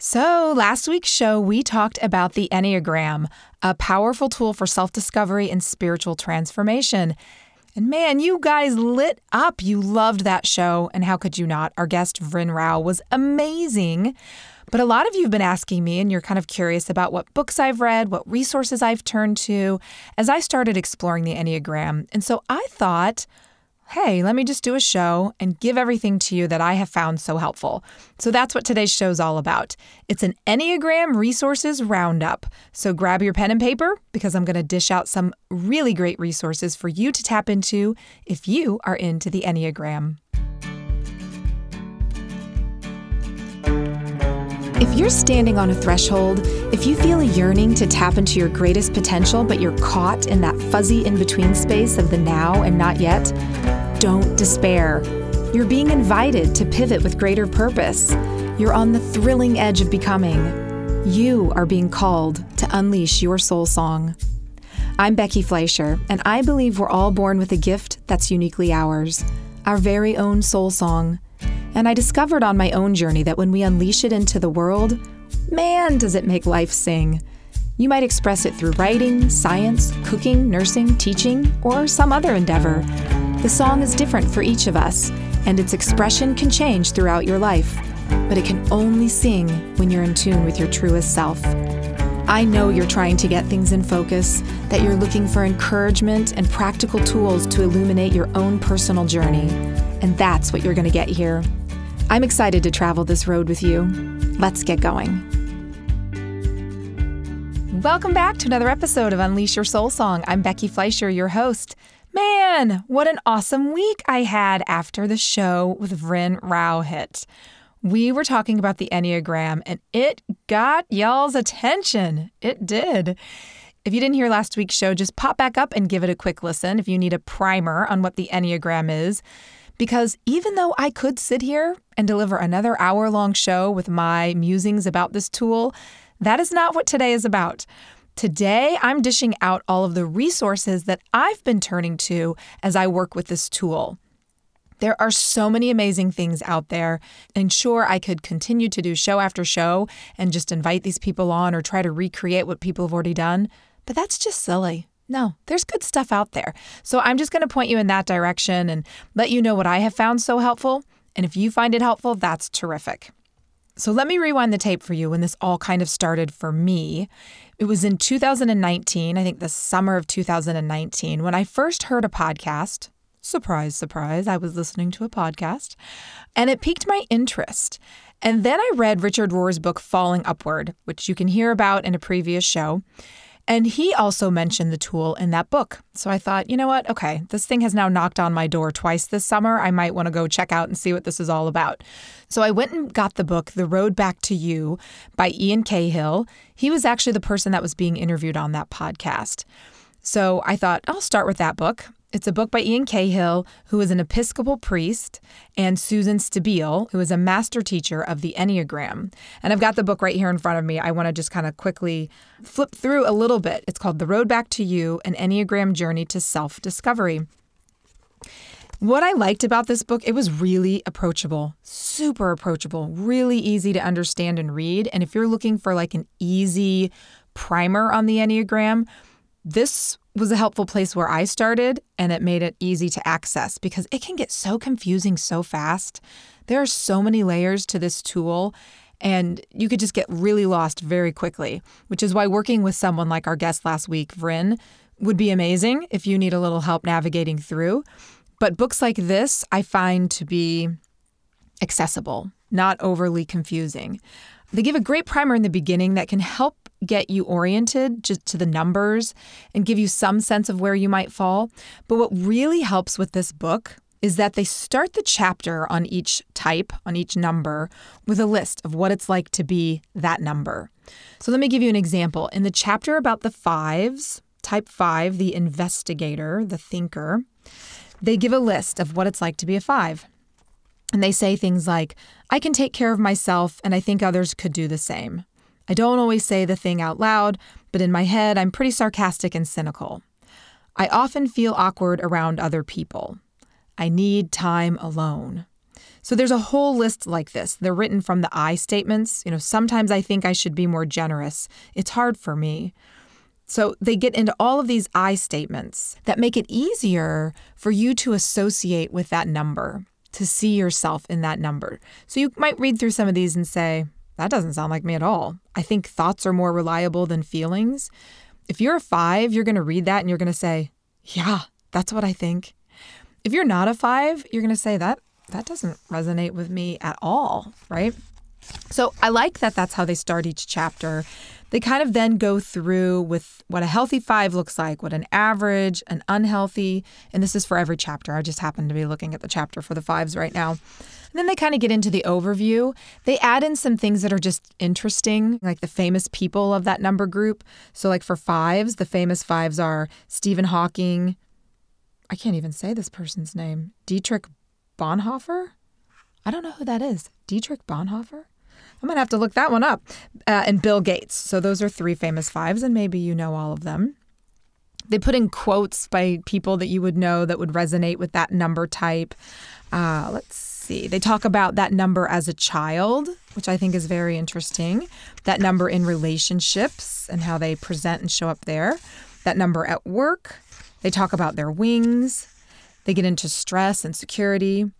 So, last week's show, we talked about the Enneagram, a powerful tool for self discovery and spiritual transformation. And man, you guys lit up. You loved that show. And how could you not? Our guest, Vryn Rao, was amazing. But a lot of you have been asking me, and you're kind of curious about what books I've read, what resources I've turned to as I started exploring the Enneagram. And so I thought, hey, let me just do a show and give everything to you that I have found so helpful. So that's what today's show is all about. It's an Enneagram resources roundup. So grab your pen and paper because I'm going to dish out some really great resources for you to tap into if you are into the Enneagram. If you're standing on a threshold, if you feel a yearning to tap into your greatest potential, but you're caught in that fuzzy in between space of the now and not yet, don't despair. You're being invited to pivot with greater purpose. You're on the thrilling edge of becoming. You are being called to unleash your soul song. I'm Becky Fleischer, and I believe we're all born with a gift that's uniquely ours our very own soul song. And I discovered on my own journey that when we unleash it into the world, man, does it make life sing. You might express it through writing, science, cooking, nursing, teaching, or some other endeavor. The song is different for each of us, and its expression can change throughout your life, but it can only sing when you're in tune with your truest self. I know you're trying to get things in focus, that you're looking for encouragement and practical tools to illuminate your own personal journey, and that's what you're going to get here. I'm excited to travel this road with you. Let's get going. Welcome back to another episode of Unleash Your Soul Song. I'm Becky Fleischer, your host. Man, what an awesome week I had after the show with Vryn Rao hit. We were talking about the Enneagram and it got y'all's attention. It did. If you didn't hear last week's show, just pop back up and give it a quick listen if you need a primer on what the Enneagram is. Because even though I could sit here and deliver another hour long show with my musings about this tool, that is not what today is about. Today, I'm dishing out all of the resources that I've been turning to as I work with this tool. There are so many amazing things out there. And sure, I could continue to do show after show and just invite these people on or try to recreate what people have already done, but that's just silly. No, there's good stuff out there. So I'm just going to point you in that direction and let you know what I have found so helpful. And if you find it helpful, that's terrific. So let me rewind the tape for you when this all kind of started for me. It was in 2019, I think the summer of 2019, when I first heard a podcast. Surprise, surprise, I was listening to a podcast, and it piqued my interest. And then I read Richard Rohr's book, Falling Upward, which you can hear about in a previous show. And he also mentioned the tool in that book. So I thought, you know what? Okay, this thing has now knocked on my door twice this summer. I might want to go check out and see what this is all about. So I went and got the book, The Road Back to You by Ian Cahill. He was actually the person that was being interviewed on that podcast. So I thought, I'll start with that book. It's a book by Ian Cahill, who is an Episcopal priest, and Suzanne Stabile, who is a master teacher of the Enneagram. And I've got the book right here in front of me. I want to just kind of quickly flip through a little bit. It's called The Road Back to You An Enneagram Journey to Self Discovery. What I liked about this book, it was really approachable, super approachable, really easy to understand and read. And if you're looking for like an easy primer on the Enneagram, this was a helpful place where I started and it made it easy to access because it can get so confusing so fast. There are so many layers to this tool and you could just get really lost very quickly, which is why working with someone like our guest last week, Vryn, would be amazing if you need a little help navigating through. But books like this, I find to be accessible, not overly confusing. They give a great primer in the beginning that can help get you oriented just to the numbers and give you some sense of where you might fall. But what really helps with this book is that they start the chapter on each type, on each number, with a list of what it's like to be that number. So let me give you an example. In the chapter about the fives, type five, the investigator, the thinker, they give a list of what it's like to be a five. And they say things like, I can take care of myself, and I think others could do the same. I don't always say the thing out loud, but in my head, I'm pretty sarcastic and cynical. I often feel awkward around other people. I need time alone. So there's a whole list like this. They're written from the I statements. You know, sometimes I think I should be more generous. It's hard for me. So they get into all of these I statements that make it easier for you to associate with that number, to see yourself in that number. So you might read through some of these and say, that doesn't sound like me at all. I think thoughts are more reliable than feelings. If you're a five, you're going to read that and you're going to say, yeah, that's what I think. If you're not a five, you're going to say that that doesn't resonate with me at all, right? So I like that that's how they start each chapter. They kind of then go through with what a healthy five looks like, what an average, an unhealthy, and this is for every chapter. I just happen to be looking at the chapter for the fives right now. And then they kind of get into the overview. They add in some things that are just interesting, like the famous people of that number group. So, like for fives, the famous fives are Stephen Hawking. I can't even say this person's name. Dietrich Bonhoeffer? I don't know who that is. Dietrich Bonhoeffer? I'm going to have to look that one up. Uh, and Bill Gates. So those are three famous fives, and maybe you know all of them. They put in quotes by people that you would know that would resonate with that number type. Uh, let's see. They talk about that number as a child, which I think is very interesting. That number in relationships and how they present and show up there. That number at work. They talk about their wings. They get into stress and security.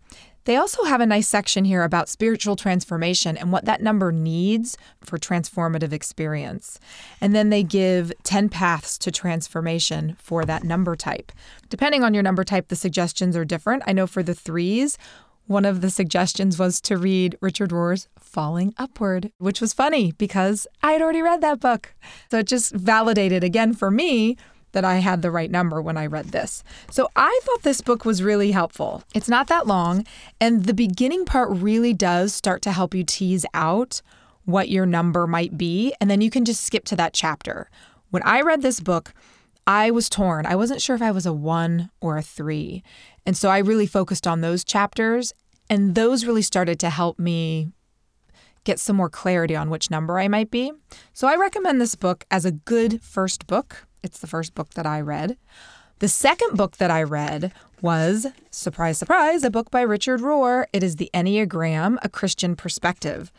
They also have a nice section here about spiritual transformation and what that number needs for transformative experience. And then they give 10 paths to transformation for that number type. Depending on your number type, the suggestions are different. I know for the threes, one of the suggestions was to read Richard Rohr's Falling Upward, which was funny because I had already read that book. So it just validated again for me that I had the right number when I read this. So I thought this book was really helpful. It's not that long, and the beginning part really does start to help you tease out what your number might be, and then you can just skip to that chapter. When I read this book, I was torn. I wasn't sure if I was a one or a three. And so I really focused on those chapters, and those really started to help me get some more clarity on which number I might be. So I recommend this book as a good first book it's the first book that I read. The second book that I read was, surprise, surprise, a book by Richard Rohr. It is The Enneagram, A Christian Perspective.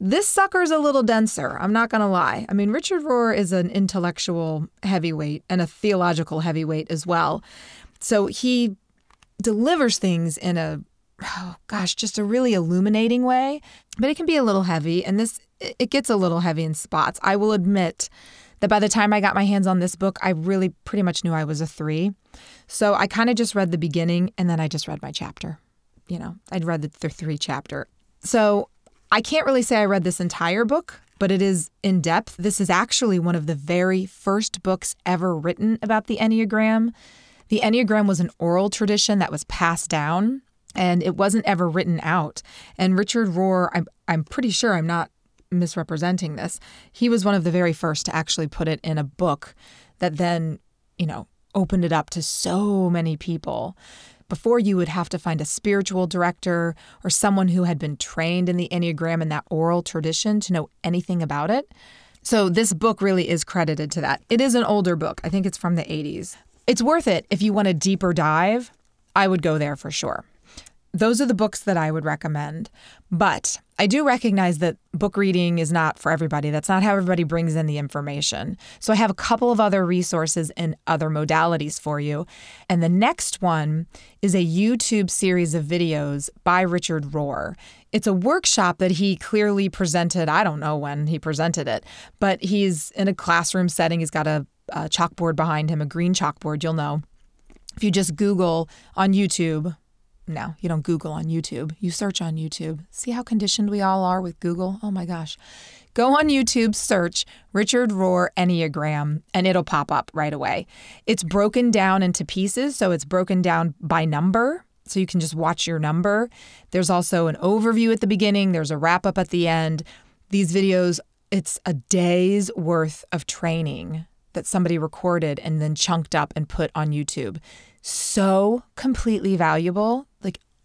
This sucker's a little denser, I'm not going to lie. I mean, Richard Rohr is an intellectual heavyweight and a theological heavyweight as well. So he delivers things in a, oh gosh, just a really illuminating way, but it can be a little heavy. And this, it gets a little heavy in spots. I will admit that by the time I got my hands on this book, I really pretty much knew I was a three. So I kind of just read the beginning and then I just read my chapter. You know, I'd read the, the three chapter. So I can't really say I read this entire book, but it is in depth. This is actually one of the very first books ever written about the Enneagram. The Enneagram was an oral tradition that was passed down and it wasn't ever written out. And Richard Rohr, I'm, I'm pretty sure I'm not misrepresenting this. He was one of the very first to actually put it in a book that then, you know, opened it up to so many people. Before you would have to find a spiritual director or someone who had been trained in the Enneagram and that oral tradition to know anything about it. So this book really is credited to that. It is an older book. I think it's from the 80s. It's worth it if you want a deeper dive. I would go there for sure those are the books that I would recommend. But I do recognize that book reading is not for everybody. That's not how everybody brings in the information. So I have a couple of other resources and other modalities for you. And the next one is a YouTube series of videos by Richard Rohr. It's a workshop that he clearly presented. I don't know when he presented it, but he's in a classroom setting. He's got a, a chalkboard behind him, a green chalkboard, you'll know. If you just Google on YouTube, no, you don't Google on YouTube. You search on YouTube. See how conditioned we all are with Google? Oh my gosh. Go on YouTube, search Richard Rohr Enneagram, and it'll pop up right away. It's broken down into pieces, so it's broken down by number. So you can just watch your number. There's also an overview at the beginning, there's a wrap up at the end. These videos, it's a day's worth of training that somebody recorded and then chunked up and put on YouTube so completely valuable,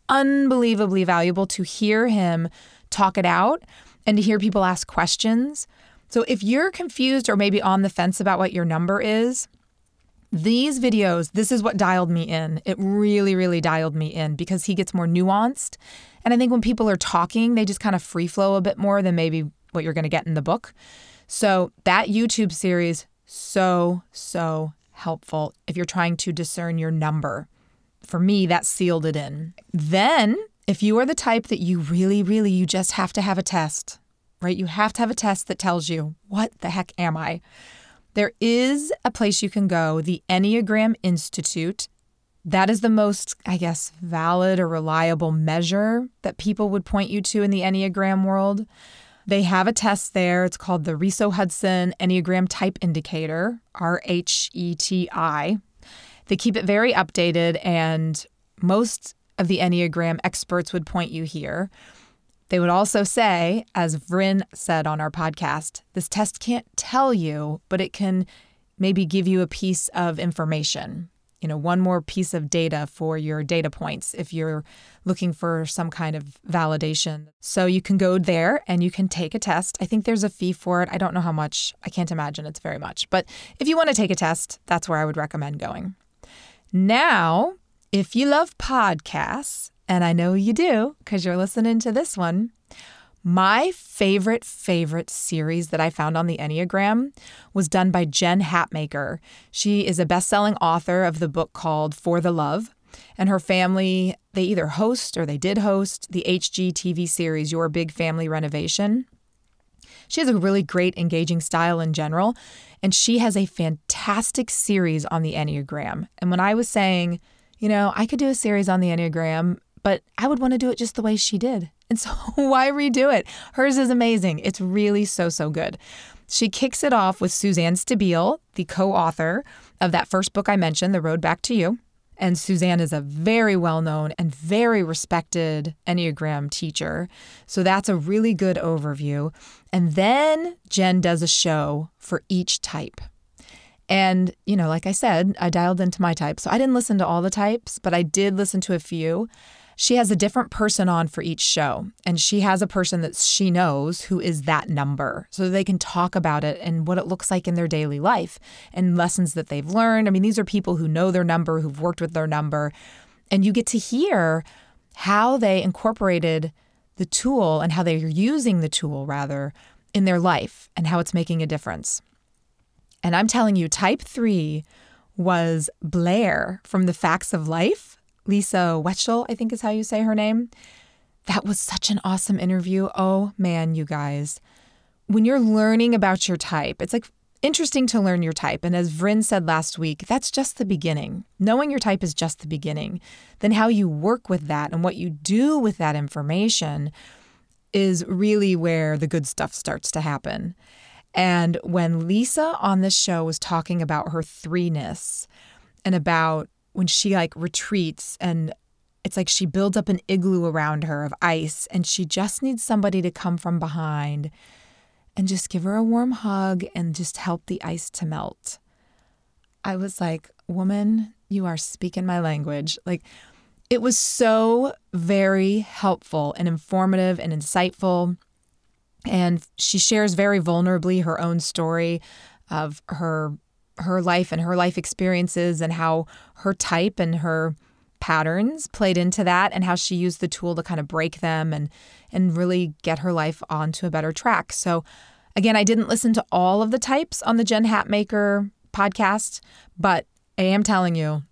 unbelievably valuable to hear him talk it out and to hear people ask questions. So if you're confused or maybe on the fence about what your number is, These videos, this is what dialed me in. It really, really dialed me in because he gets more nuanced. And I think when people are talking, they just kind of free flow a bit more than maybe what you're going to get in the book. So that YouTube series, so, so helpful if you're trying to discern your number. For me, that sealed it in. Then, if you are the type that you really, really, you just have to have a test, right? You have to have a test that tells you, what the heck am I? There is a place you can go, the Enneagram Institute. That is the most, I guess, valid or reliable measure that people would point you to in the Enneagram world. They have a test there. It's called the Riso Hudson Enneagram Type Indicator, R H E T I. They keep it very updated, and most of the Enneagram experts would point you here. They would also say, as Vrin said on our podcast, this test can't tell you, but it can maybe give you a piece of information. You know, one more piece of data for your data points if you're looking for some kind of validation. So you can go there and you can take a test. I think there's a fee for it. I don't know how much. I can't imagine it's very much. But if you want to take a test, that's where I would recommend going. Now, if you love podcasts, and I know you do because you're listening to this one. My favorite, favorite series that I found on the Enneagram was done by Jen Hatmaker. She is a best selling author of the book called For the Love. And her family, they either host or they did host the HGTV series Your Big Family Renovation. She has a really great, engaging style in general. And she has a fantastic series on the Enneagram. And when I was saying, you know, I could do a series on the Enneagram but I would want to do it just the way she did. And so why redo it? Hers is amazing. It's really so, so good. She kicks it off with Suzanne Stabile, the co author of that first book I mentioned, The Road Back to You. And Suzanne is a very well known and very respected Enneagram teacher. So that's a really good overview. And then Jen does a show for each type. And, you know, like I said, I dialed into my type. So I didn't listen to all the types, but I did listen to a few she has a different person on for each show and she has a person that she knows who is that number so they can talk about it and what it looks like in their daily life and lessons that they've learned. I mean these are people who know their number who've worked with their number and you get to hear how they incorporated the tool and how they're using the tool rather in their life and how it's making a difference. And i'm telling you type 3 was blair from the facts of life Lisa Whelchel, I think is how you say her name. That was such an awesome interview. Oh man, you guys. When you're learning about your type, it's like interesting to learn your type. And as Vrin said last week, that's just the beginning. Knowing your type is just the beginning. Then how you work with that and what you do with that information is really where the good stuff starts to happen. And when Lisa on this show was talking about her threeness and about when she like retreats and it's like she builds up an igloo around her of ice and she just needs somebody to come from behind and just give her a warm hug and just help the ice to melt. I was like, woman, you are speaking my language. Like, it was so very helpful and informative and insightful. And she shares very vulnerably her own story of her her life and her life experiences and how her type and her patterns played into that and how she used the tool to kind of break them and and really get her life onto a better track. So again, I didn't listen to all of the types on the Jen Hatmaker podcast, but I am telling you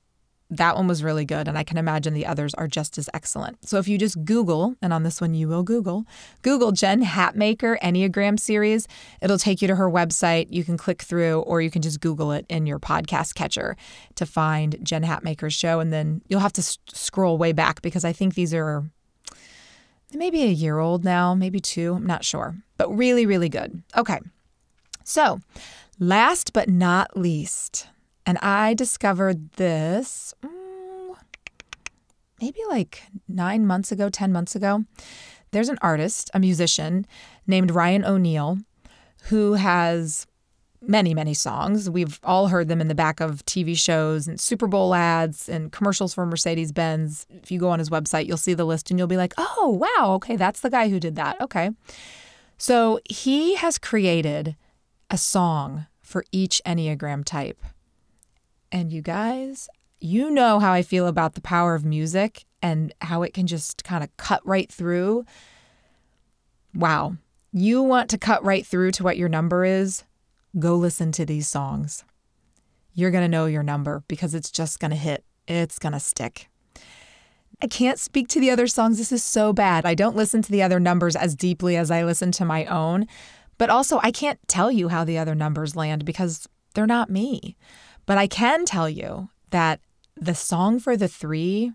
that one was really good. And I can imagine the others are just as excellent. So if you just Google, and on this one you will Google, Google Jen Hatmaker Enneagram series, it'll take you to her website. You can click through, or you can just Google it in your podcast catcher to find Jen Hatmaker's show. And then you'll have to s- scroll way back because I think these are maybe a year old now, maybe two. I'm not sure, but really, really good. Okay. So, last but not least, and I discovered this mm, maybe like nine months ago, 10 months ago. There's an artist, a musician named Ryan O'Neal, who has many, many songs. We've all heard them in the back of TV shows and Super Bowl ads and commercials for Mercedes Benz. If you go on his website, you'll see the list and you'll be like, oh, wow, okay, that's the guy who did that. Okay. So he has created a song for each Enneagram type. And you guys, you know how I feel about the power of music and how it can just kind of cut right through. Wow. You want to cut right through to what your number is? Go listen to these songs. You're going to know your number because it's just going to hit, it's going to stick. I can't speak to the other songs. This is so bad. I don't listen to the other numbers as deeply as I listen to my own. But also, I can't tell you how the other numbers land because they're not me. But I can tell you that the song for the three,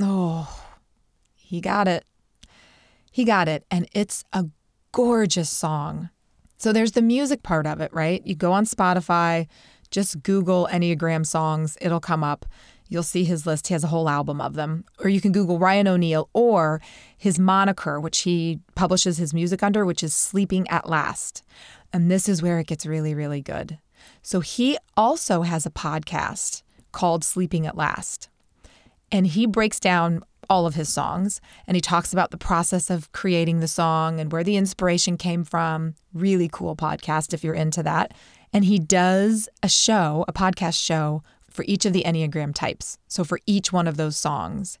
oh, he got it. He got it. And it's a gorgeous song. So there's the music part of it, right? You go on Spotify, just Google Enneagram songs, it'll come up. You'll see his list. He has a whole album of them. Or you can Google Ryan O'Neal or his moniker, which he publishes his music under, which is Sleeping at Last. And this is where it gets really, really good. So he also has a podcast called Sleeping at Last. And he breaks down all of his songs and he talks about the process of creating the song and where the inspiration came from. Really cool podcast if you're into that. And he does a show, a podcast show for each of the Enneagram types. So for each one of those songs.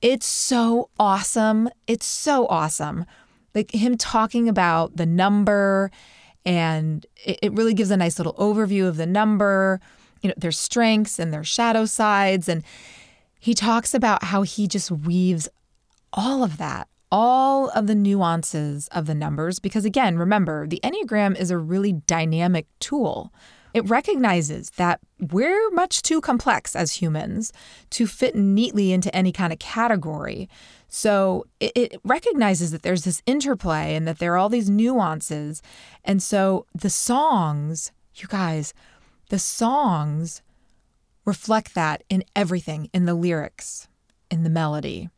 It's so awesome. It's so awesome. Like him talking about the number and it, it really gives a nice little overview of the number, you know, their strengths and their shadow sides. And he talks about how he just weaves all of that, all of the nuances of the numbers. Because again, remember, the Enneagram is a really dynamic tool. It recognizes that we're much too complex as humans to fit neatly into any kind of category. So it, it, recognizes that there's this interplay and that there are all these nuances. And so the songs, you guys, the songs reflect that in everything in the lyrics, in the melody,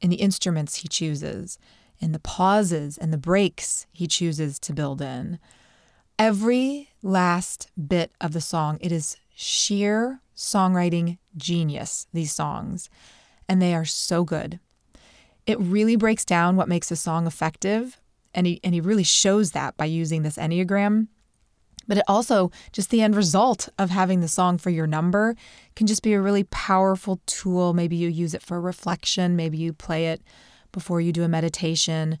in the instruments he chooses, in the pauses and the breaks he chooses to build in. Every last bit of the song, it is sheer songwriting genius, these songs, and they are so good. It really breaks down what makes a song effective, and he, and he really shows that by using this Enneagram but it also, just the end result of having the song for your number can just be a really powerful tool. Maybe you use it for reflection, maybe you play it before you do a meditation,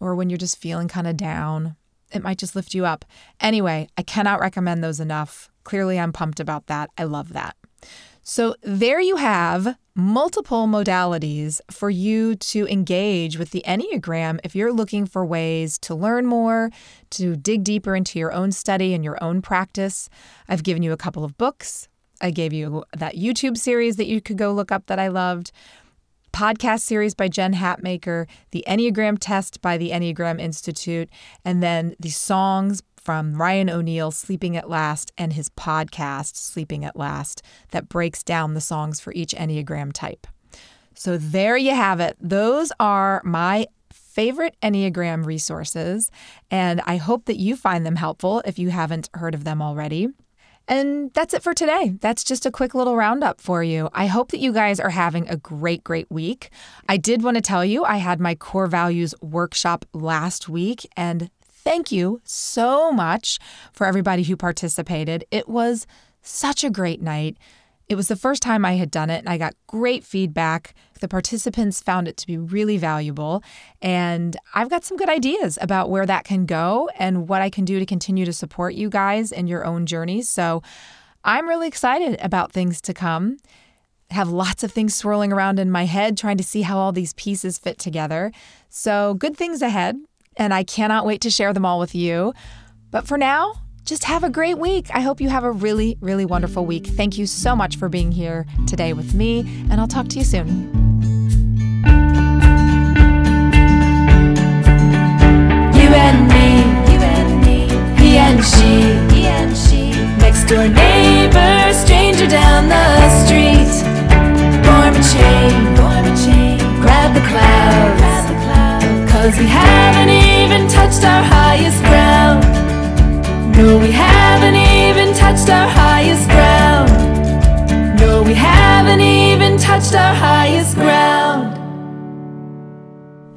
or when you're just feeling kind of down. It might just lift you up. Anyway, I cannot recommend those enough. Clearly, I'm pumped about that. I love that. So, there you have multiple modalities for you to engage with the Enneagram if you're looking for ways to learn more, to dig deeper into your own study and your own practice. I've given you a couple of books. I gave you that YouTube series that you could go look up that I loved podcast series by Jen Hatmaker, the Enneagram test by the Enneagram Institute, and then the songs from Ryan O'Neal, Sleeping at Last, and his podcast, Sleeping at Last, that breaks down the songs for each Enneagram type. So there you have it. Those are my favorite Enneagram resources, and I hope that you find them helpful if you haven't heard of them already. And that's it for today. That's just a quick little roundup for you. I hope that you guys are having a great, great week. I did want to tell you I had my core values workshop last week, and Thank you so much for everybody who participated. It was such a great night. It was the first time I had done it, and I got great feedback. The participants found it to be really valuable. And I've got some good ideas about where that can go and what I can do to continue to support you guys in your own journeys. So I'm really excited about things to come. have lots of things swirling around in my head, trying to see how all these pieces fit together. So, good things ahead and I cannot wait to share them all with you. But for now, just have a great week. I hope you have a really, really wonderful week. Thank you so much for being here today with me, and I'll talk to you soon. You and me, you and me, he and she, he and she, next door neighbor, stranger down the street. Form a chain, form a chain, grab the clouds, cause we haven't even touched our highest ground. No, we haven't even touched our highest ground. No, we haven't even touched our highest ground.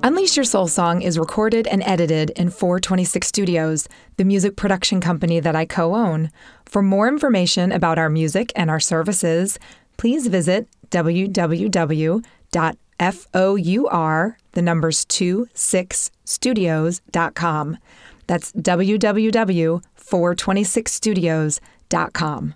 Unleash Your Soul Song is recorded and edited in 426 Studios, the music production company that I co own. For more information about our music and our services, please visit www.four, the numbers 26studios.com. That's www.426studios.com.